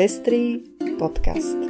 Pestrý podcast.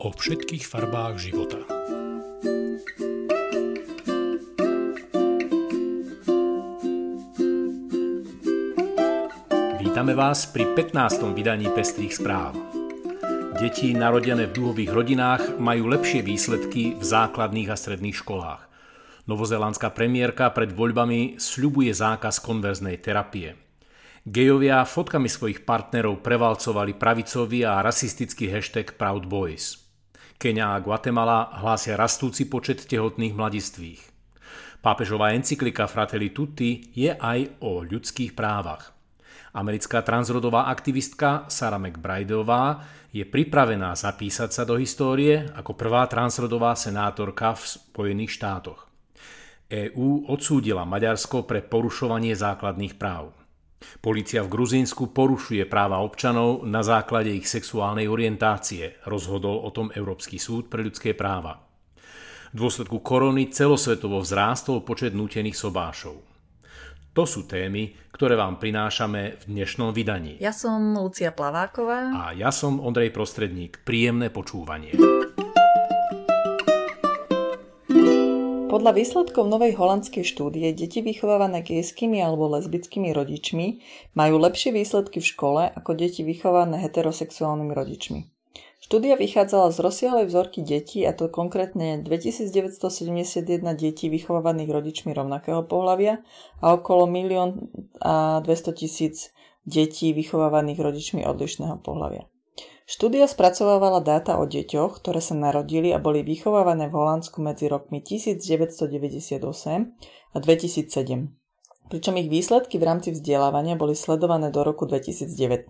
O všetkých farbách života. Vítame vás pri 15. vydaní Pestrých správ. Deti narodené v dúhových rodinách majú lepšie výsledky v základných a stredných školách. Novozelandská premiérka pred voľbami sľubuje zákaz konverznej terapie – Gejovia fotkami svojich partnerov prevalcovali pravicový a rasistický hashtag Proud Boys. Kenia a Guatemala hlásia rastúci počet tehotných mladistvých. Pápežová encyklika Fratelli Tutti je aj o ľudských právach. Americká transrodová aktivistka Sarah McBrideová je pripravená zapísať sa do histórie ako prvá transrodová senátorka v Spojených štátoch. EÚ odsúdila Maďarsko pre porušovanie základných práv. Polícia v Gruzínsku porušuje práva občanov na základe ich sexuálnej orientácie, rozhodol o tom Európsky súd pre ľudské práva. V dôsledku korony celosvetovo vzrástol počet nútených sobášov. To sú témy, ktoré vám prinášame v dnešnom vydaní. Ja som Lucia Plaváková. A ja som Ondrej Prostredník. Príjemné počúvanie. Podľa výsledkov novej holandskej štúdie deti vychovávané gejskými alebo lesbickými rodičmi majú lepšie výsledky v škole ako deti vychované heterosexuálnymi rodičmi. Štúdia vychádzala z rozsiahlej vzorky detí, a to konkrétne 2971 detí vychovávaných rodičmi rovnakého pohľavia a okolo 1 200 tisíc detí vychovávaných rodičmi odlišného pohľavia. Štúdia spracovávala dáta o deťoch, ktoré sa narodili a boli vychovávané v Holandsku medzi rokmi 1998 a 2007 pričom ich výsledky v rámci vzdelávania boli sledované do roku 2019.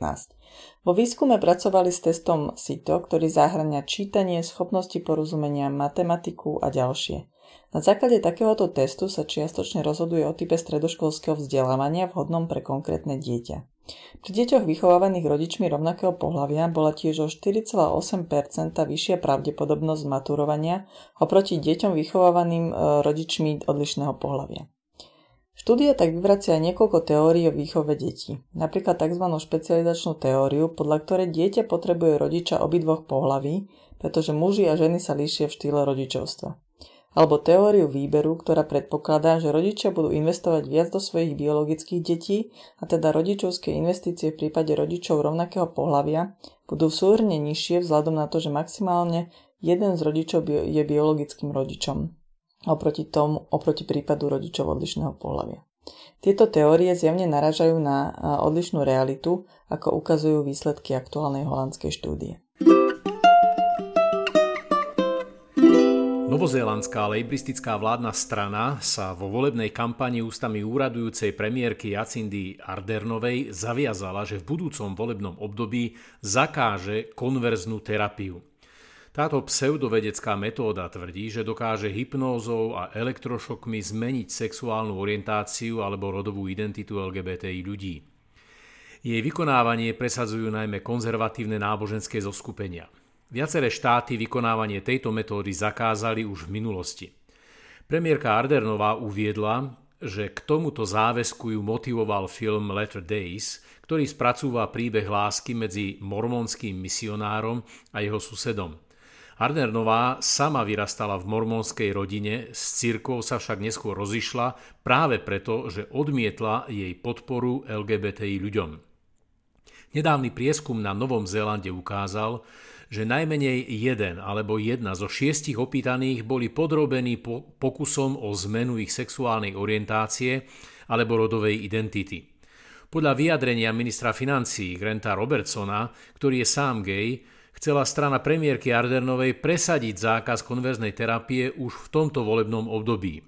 Vo výskume pracovali s testom SITO, ktorý zahrania čítanie, schopnosti porozumenia, matematiku a ďalšie. Na základe takéhoto testu sa čiastočne rozhoduje o type stredoškolského vzdelávania vhodnom pre konkrétne dieťa. Pri deťoch vychovávaných rodičmi rovnakého pohľavia bola tiež o 4,8% vyššia pravdepodobnosť maturovania oproti deťom vychovávaným e, rodičmi odlišného pohľavia. Štúdia tak vyvracia niekoľko teórií o výchove detí, napríklad tzv. špecializačnú teóriu, podľa ktorej dieťa potrebuje rodiča obidvoch pohlaví, pretože muži a ženy sa líšia v štýle rodičovstva alebo teóriu výberu, ktorá predpokladá, že rodičia budú investovať viac do svojich biologických detí a teda rodičovské investície v prípade rodičov rovnakého pohľavia budú súhrne nižšie vzhľadom na to, že maximálne jeden z rodičov je biologickým rodičom oproti, tomu, oproti prípadu rodičov odlišného pohľavia. Tieto teórie zjavne naražajú na odlišnú realitu, ako ukazujú výsledky aktuálnej holandskej štúdie. Novozélandská lejbristická vládna strana sa vo volebnej kampani ústami úradujúcej premiérky Jacindy Ardernovej zaviazala, že v budúcom volebnom období zakáže konverznú terapiu. Táto pseudovedecká metóda tvrdí, že dokáže hypnózou a elektrošokmi zmeniť sexuálnu orientáciu alebo rodovú identitu LGBTI ľudí. Jej vykonávanie presadzujú najmä konzervatívne náboženské zoskupenia – Viaceré štáty vykonávanie tejto metódy zakázali už v minulosti. Premiérka Ardernová uviedla, že k tomuto záväzku ju motivoval film Letter Days, ktorý spracúva príbeh lásky medzi mormonským misionárom a jeho susedom. Ardernová sama vyrastala v mormonskej rodine, s církvou sa však neskôr rozišla práve preto, že odmietla jej podporu LGBTI ľuďom. Nedávny prieskum na Novom Zélande ukázal, že najmenej jeden alebo jedna zo šiestich opýtaných boli podrobení po pokusom o zmenu ich sexuálnej orientácie alebo rodovej identity. Podľa vyjadrenia ministra financií Granta Robertsona, ktorý je sám gay, chcela strana premiérky Ardernovej presadiť zákaz konverznej terapie už v tomto volebnom období.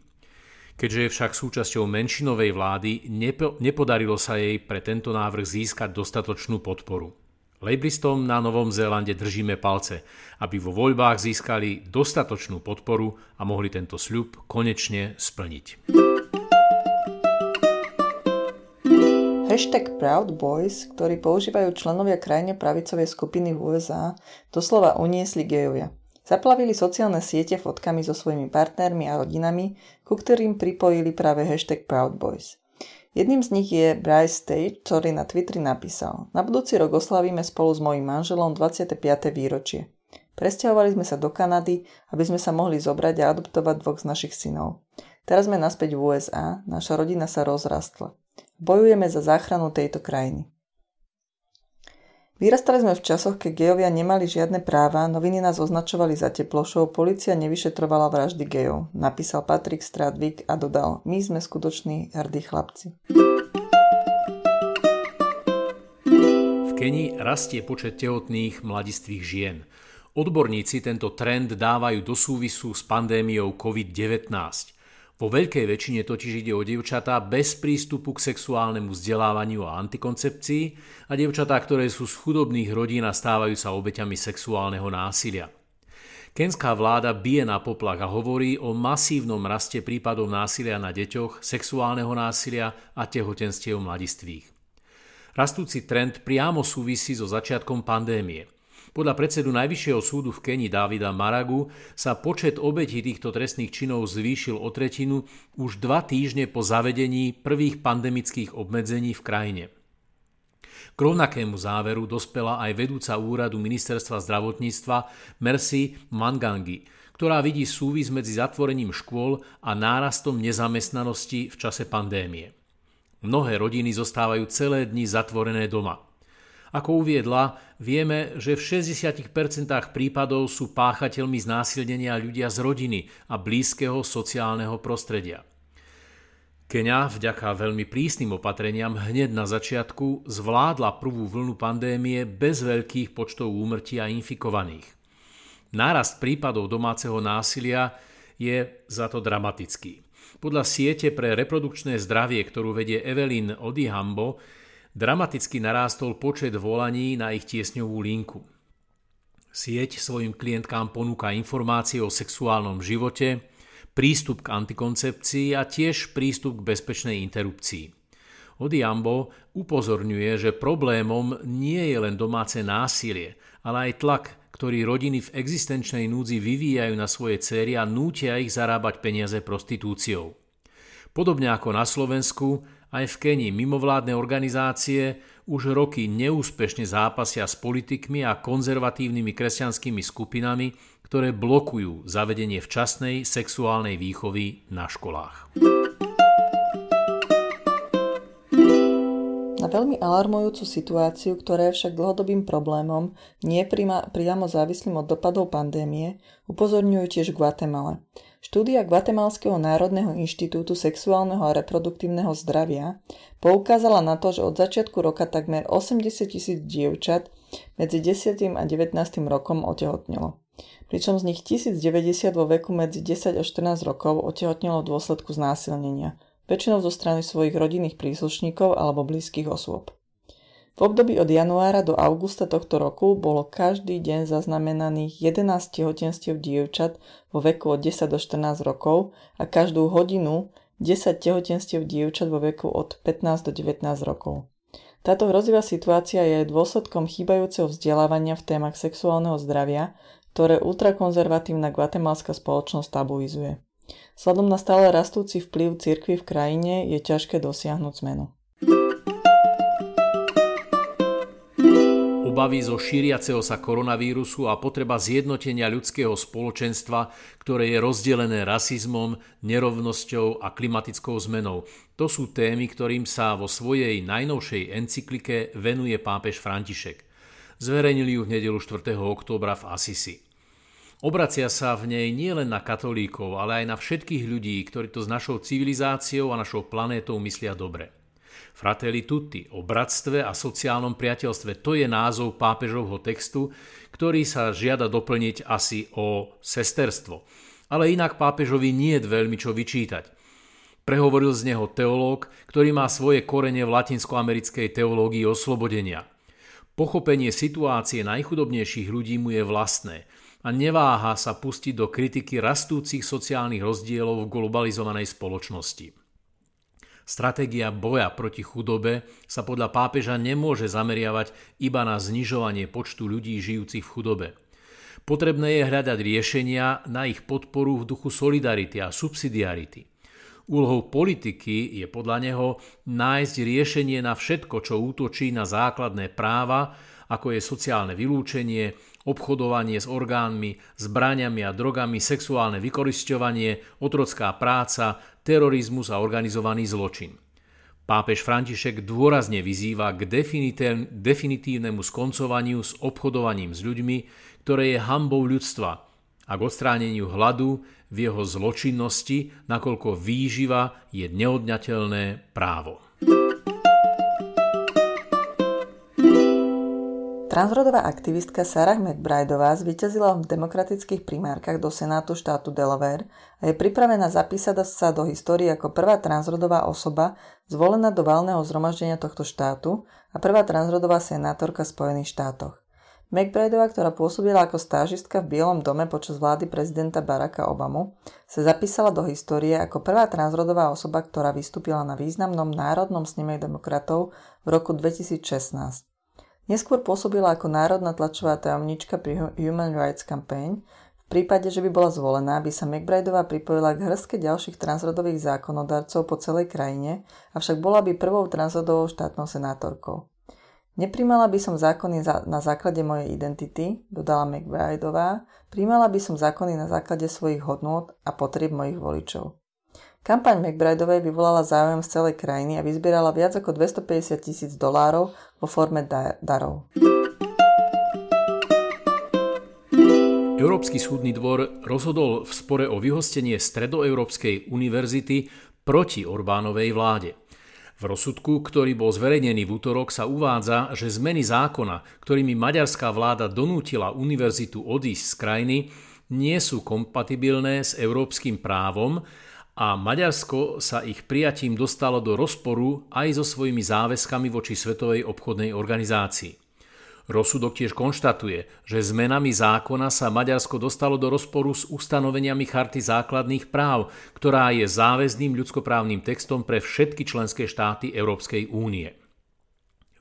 Keďže je však súčasťou menšinovej vlády, nepo, nepodarilo sa jej pre tento návrh získať dostatočnú podporu. Lejbristom na Novom Zélande držíme palce, aby vo voľbách získali dostatočnú podporu a mohli tento sľub konečne splniť. Hashtag Proud Boys, ktorý používajú členovia krajne pravicovej skupiny v USA, doslova uniesli gejovia. Zaplavili sociálne siete fotkami so svojimi partnermi a rodinami, ku ktorým pripojili práve hashtag Proud Boys. Jedným z nich je Bryce Stage, ktorý na Twitteri napísal Na budúci rok oslavíme spolu s mojím manželom 25. výročie. Presťahovali sme sa do Kanady, aby sme sa mohli zobrať a adoptovať dvoch z našich synov. Teraz sme naspäť v USA, naša rodina sa rozrastla. Bojujeme za záchranu tejto krajiny. Vyrastali sme v časoch, keď gejovia nemali žiadne práva, noviny nás označovali za teplošov, policia nevyšetrovala vraždy gejov, napísal Patrick Stradvik a dodal, my sme skutoční hrdí chlapci. V Kenii rastie počet tehotných mladistvých žien. Odborníci tento trend dávajú do súvisu s pandémiou COVID-19. Vo veľkej väčšine totiž ide o dievčatá bez prístupu k sexuálnemu vzdelávaniu a antikoncepcii a dievčatá, ktoré sú z chudobných rodín a stávajú sa obeťami sexuálneho násilia. Kenská vláda bije na poplach a hovorí o masívnom raste prípadov násilia na deťoch, sexuálneho násilia a tehotenstiev mladistvých. Rastúci trend priamo súvisí so začiatkom pandémie – podľa predsedu Najvyššieho súdu v Keni Davida Maragu sa počet obetí týchto trestných činov zvýšil o tretinu už dva týždne po zavedení prvých pandemických obmedzení v krajine. K rovnakému záveru dospela aj vedúca úradu ministerstva zdravotníctva Mercy Mangangi, ktorá vidí súvis medzi zatvorením škôl a nárastom nezamestnanosti v čase pandémie. Mnohé rodiny zostávajú celé dni zatvorené doma. Ako uviedla, vieme, že v 60% prípadov sú páchateľmi znásilnenia ľudia z rodiny a blízkeho sociálneho prostredia. Kenia vďaka veľmi prísnym opatreniam hneď na začiatku zvládla prvú vlnu pandémie bez veľkých počtov úmrtí a infikovaných. Nárast prípadov domáceho násilia je za to dramatický. Podľa siete pre reprodukčné zdravie, ktorú vedie Evelyn Odihambo, Dramaticky narástol počet volaní na ich tiesňovú linku. Sieť svojim klientkám ponúka informácie o sexuálnom živote, prístup k antikoncepcii a tiež prístup k bezpečnej interrupcii. Odiambo upozorňuje, že problémom nie je len domáce násilie, ale aj tlak, ktorý rodiny v existenčnej núdzi vyvíjajú na svoje céry a nútia ich zarábať peniaze prostitúciou. Podobne ako na Slovensku, aj v Kenii mimovládne organizácie už roky neúspešne zápasia s politikmi a konzervatívnymi kresťanskými skupinami, ktoré blokujú zavedenie včasnej sexuálnej výchovy na školách. Na veľmi alarmujúcu situáciu, ktorá je však dlhodobým problémom, nie priamo závislým od dopadov pandémie, upozorňujú tiež Guatemala. Štúdia Guatemalského národného inštitútu sexuálneho a reproduktívneho zdravia poukázala na to, že od začiatku roka takmer 80 tisíc dievčat medzi 10. a 19. rokom otehotnilo. Pričom z nich 1090 vo veku medzi 10 a 14 rokov otehotnilo v dôsledku znásilnenia, väčšinou zo strany svojich rodinných príslušníkov alebo blízkych osôb. V období od januára do augusta tohto roku bolo každý deň zaznamenaných 11 tehotenstiev dievčat vo veku od 10 do 14 rokov a každú hodinu 10 tehotenstiev dievčat vo veku od 15 do 19 rokov. Táto hrozivá situácia je dôsledkom chýbajúceho vzdelávania v témach sexuálneho zdravia, ktoré ultrakonzervatívna guatemalská spoločnosť tabuizuje. Sladom na stále rastúci vplyv cirkvy v krajine je ťažké dosiahnuť zmenu. Obavy zo šíriaceho sa koronavírusu a potreba zjednotenia ľudského spoločenstva, ktoré je rozdelené rasizmom, nerovnosťou a klimatickou zmenou. To sú témy, ktorým sa vo svojej najnovšej encyklike venuje pápež František. Zverejnili ju v nedelu 4. októbra v Asisi. Obracia sa v nej nielen na katolíkov, ale aj na všetkých ľudí, ktorí to s našou civilizáciou a našou planétou myslia dobre. Fratelli Tutti o bratstve a sociálnom priateľstve. To je názov pápežovho textu, ktorý sa žiada doplniť asi o sesterstvo. Ale inak pápežovi nie je veľmi čo vyčítať. Prehovoril z neho teológ, ktorý má svoje korene v latinskoamerickej teológii oslobodenia. Pochopenie situácie najchudobnejších ľudí mu je vlastné a neváha sa pustiť do kritiky rastúcich sociálnych rozdielov v globalizovanej spoločnosti. Stratégia boja proti chudobe sa podľa pápeža nemôže zameriavať iba na znižovanie počtu ľudí žijúcich v chudobe. Potrebné je hľadať riešenia na ich podporu v duchu solidarity a subsidiarity. Úlohou politiky je podľa neho nájsť riešenie na všetko, čo útočí na základné práva, ako je sociálne vylúčenie, obchodovanie s orgánmi, zbraniami a drogami, sexuálne vykorisťovanie, otrocká práca, terorizmus a organizovaný zločin. Pápež František dôrazne vyzýva k definitívnemu skoncovaniu s obchodovaním s ľuďmi, ktoré je hambou ľudstva a k odstráneniu hladu v jeho zločinnosti, nakoľko výživa je neodňateľné právo. Transrodová aktivistka Sarah McBrideová zvíťazila v demokratických primárkach do Senátu štátu Delaware a je pripravená zapísať sa do histórie ako prvá transrodová osoba zvolená do valného zhromaždenia tohto štátu a prvá transrodová senátorka v Spojených štátoch. McBrideová, ktorá pôsobila ako stážistka v Bielom dome počas vlády prezidenta Baracka Obamu, sa zapísala do histórie ako prvá transrodová osoba, ktorá vystúpila na významnom národnom sneme demokratov v roku 2016. Neskôr pôsobila ako národná tlačová tajomnička pri Human Rights Campaign. V prípade, že by bola zvolená, by sa McBrideová pripojila k hrstke ďalších transrodových zákonodarcov po celej krajine, avšak bola by prvou transrodovou štátnou senátorkou. Nepríjmala by som zákony na základe mojej identity, dodala McBrideová, príjmala by som zákony na základe svojich hodnôt a potrieb mojich voličov. Kampaň McBrideovej vyvolala záujem z celej krajiny a vyzbierala viac ako 250 tisíc dolárov vo forme darov. Európsky súdny dvor rozhodol v spore o vyhostenie Stredoeurópskej univerzity proti Orbánovej vláde. V rozsudku, ktorý bol zverejnený v útorok, sa uvádza, že zmeny zákona, ktorými maďarská vláda donútila univerzitu odísť z krajiny, nie sú kompatibilné s európskym právom a Maďarsko sa ich prijatím dostalo do rozporu aj so svojimi záväzkami voči Svetovej obchodnej organizácii. Rozsudok tiež konštatuje, že zmenami zákona sa Maďarsko dostalo do rozporu s ustanoveniami Charty základných práv, ktorá je záväzným ľudskoprávnym textom pre všetky členské štáty Európskej únie.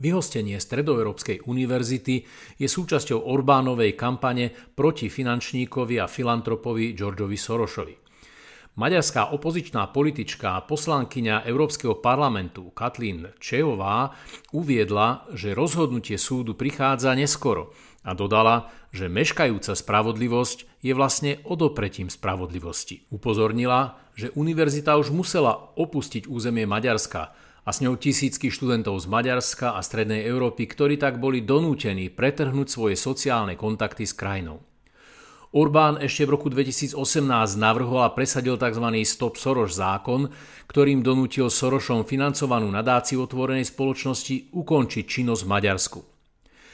Vyhostenie Stredoeurópskej univerzity je súčasťou Orbánovej kampane proti finančníkovi a filantropovi Georgeovi Sorošovi. Maďarská opozičná politička a poslankyňa Európskeho parlamentu Katlín Čejová uviedla, že rozhodnutie súdu prichádza neskoro a dodala, že meškajúca spravodlivosť je vlastne odopretím spravodlivosti. Upozornila, že univerzita už musela opustiť územie Maďarska a s ňou tisícky študentov z Maďarska a Strednej Európy, ktorí tak boli donútení pretrhnúť svoje sociálne kontakty s krajinou. Orbán ešte v roku 2018 navrhol a presadil tzv. Stop Soros zákon, ktorým donútil Sorošom financovanú nadáciu otvorenej spoločnosti ukončiť činnosť v Maďarsku.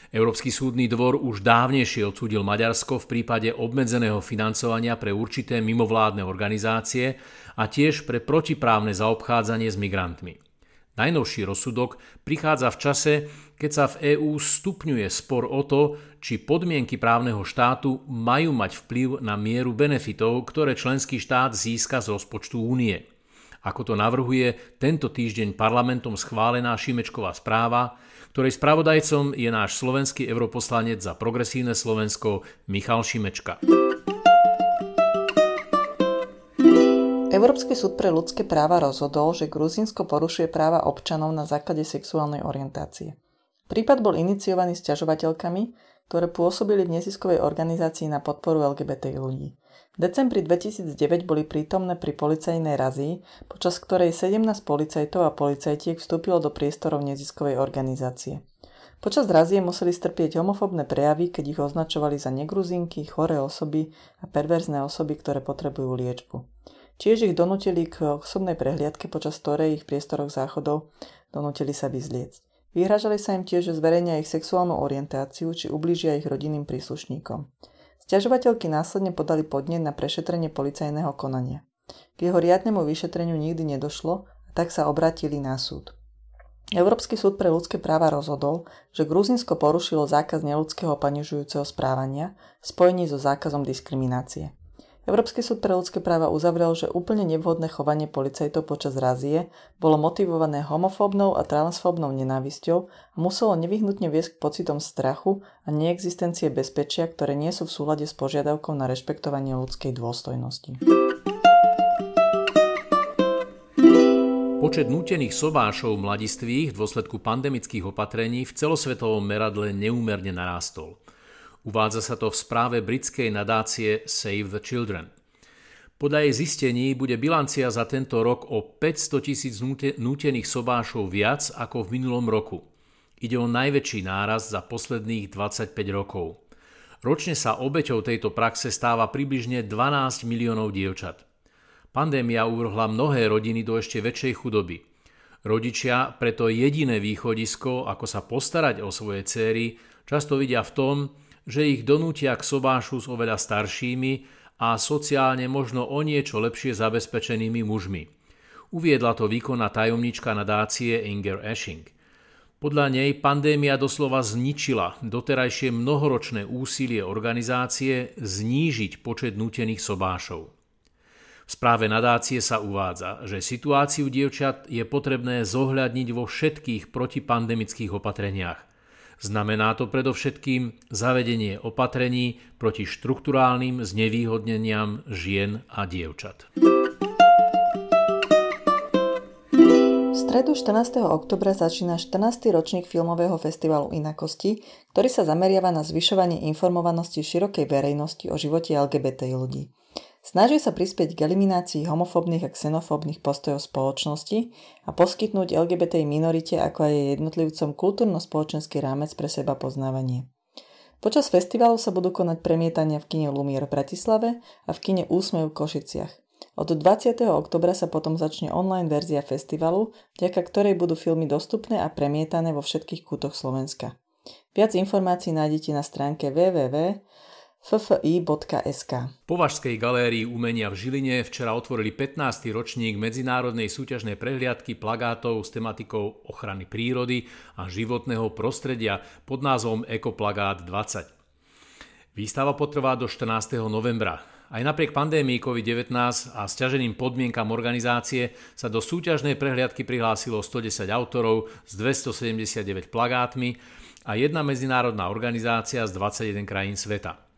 Európsky súdny dvor už dávnejšie odsúdil Maďarsko v prípade obmedzeného financovania pre určité mimovládne organizácie a tiež pre protiprávne zaobchádzanie s migrantmi. Najnovší rozsudok prichádza v čase, keď sa v EÚ stupňuje spor o to, či podmienky právneho štátu majú mať vplyv na mieru benefitov, ktoré členský štát získa z rozpočtu únie. Ako to navrhuje tento týždeň parlamentom schválená Šimečková správa, ktorej spravodajcom je náš slovenský europoslanec za progresívne Slovensko Michal Šimečka. Európsky súd pre ľudské práva rozhodol, že Gruzínsko porušuje práva občanov na základe sexuálnej orientácie. Prípad bol iniciovaný sťažovateľkami, ktoré pôsobili v neziskovej organizácii na podporu LGBT ľudí. V decembri 2009 boli prítomné pri policajnej razii, počas ktorej 17 policajtov a policajtiek vstúpilo do priestorov neziskovej organizácie. Počas razie museli strpieť homofóbne prejavy, keď ich označovali za negruzinky, choré osoby a perverzné osoby, ktoré potrebujú liečbu. Tiež ich donútili k osobnej prehliadke, počas ktorej ich priestoroch záchodov donútili sa vyzliecť. Vyhražali sa im tiež, že zverejnia ich sexuálnu orientáciu či ublížia ich rodinným príslušníkom. Sťažovateľky následne podali podnet na prešetrenie policajného konania. K jeho riadnemu vyšetreniu nikdy nedošlo tak sa obratili na súd. Európsky súd pre ľudské práva rozhodol, že Gruzinsko porušilo zákaz neludského panižujúceho správania v spojení so zákazom diskriminácie. Európsky súd pre ľudské práva uzavrel, že úplne nevhodné chovanie policajtov počas razie bolo motivované homofóbnou a transfóbnou nenávisťou a muselo nevyhnutne viesť k pocitom strachu a neexistencie bezpečia, ktoré nie sú v súlade s požiadavkou na rešpektovanie ľudskej dôstojnosti. Počet nútených sobášov mladistvých v dôsledku pandemických opatrení v celosvetovom meradle neúmerne narástol. Uvádza sa to v správe britskej nadácie Save the Children. Podľa jej zistení bude bilancia za tento rok o 500 tisíc nútených sobášov viac ako v minulom roku. Ide o najväčší náraz za posledných 25 rokov. Ročne sa obeťou tejto praxe stáva približne 12 miliónov dievčat. Pandémia uvrhla mnohé rodiny do ešte väčšej chudoby. Rodičia preto jediné východisko, ako sa postarať o svoje céry, často vidia v tom, že ich donútia k sobášu s oveľa staršími a sociálne možno o niečo lepšie zabezpečenými mužmi. Uviedla to výkonná tajomnička nadácie Inger Ashing. Podľa nej pandémia doslova zničila doterajšie mnohoročné úsilie organizácie znížiť počet nútených sobášov. V správe nadácie sa uvádza, že situáciu dievčat je potrebné zohľadniť vo všetkých protipandemických opatreniach. Znamená to predovšetkým zavedenie opatrení proti štrukturálnym znevýhodneniam žien a dievčat. V stredu 14. oktobra začína 14. ročník filmového festivalu Inakosti, ktorý sa zameriava na zvyšovanie informovanosti širokej verejnosti o živote LGBT ľudí. Snaží sa prispieť k eliminácii homofóbnych a xenofóbnych postojov spoločnosti a poskytnúť LGBT minorite ako aj jednotlivcom kultúrno-spoločenský rámec pre seba poznávanie. Počas festivalu sa budú konať premietania v kine Lumier v Bratislave a v kine Úsmev v Košiciach. Od 20. oktobra sa potom začne online verzia festivalu, vďaka ktorej budú filmy dostupné a premietané vo všetkých kútoch Slovenska. Viac informácií nájdete na stránke www ffi.sk. Po Vašskej galérii umenia v Žiline včera otvorili 15. ročník medzinárodnej súťažnej prehliadky plagátov s tematikou ochrany prírody a životného prostredia pod názvom Ekoplagát 20. Výstava potrvá do 14. novembra. Aj napriek pandémii COVID-19 a sťaženým podmienkam organizácie sa do súťažnej prehliadky prihlásilo 110 autorov s 279 plagátmi a jedna medzinárodná organizácia z 21 krajín sveta.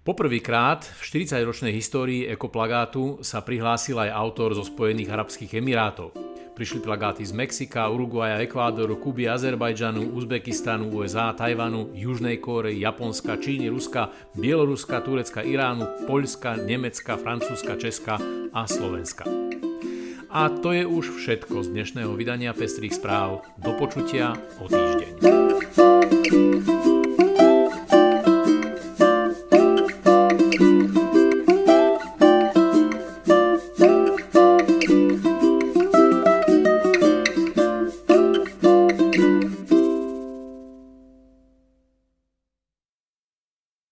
Poprvýkrát v 40-ročnej histórii ekoplagátu sa prihlásil aj autor zo Spojených Arabských Emirátov. Prišli plagáty z Mexika, Uruguaja, Ekvádoru, Kuby, Azerbajdžanu, Uzbekistanu, USA, Tajvanu, Južnej Kórey, Japonska, Číny, Ruska, Bieloruska, Turecka, Iránu, Poľska, Nemecka, Francúzska, Česka a Slovenska. A to je už všetko z dnešného vydania Pestrých správ. Do počutia o týždeň.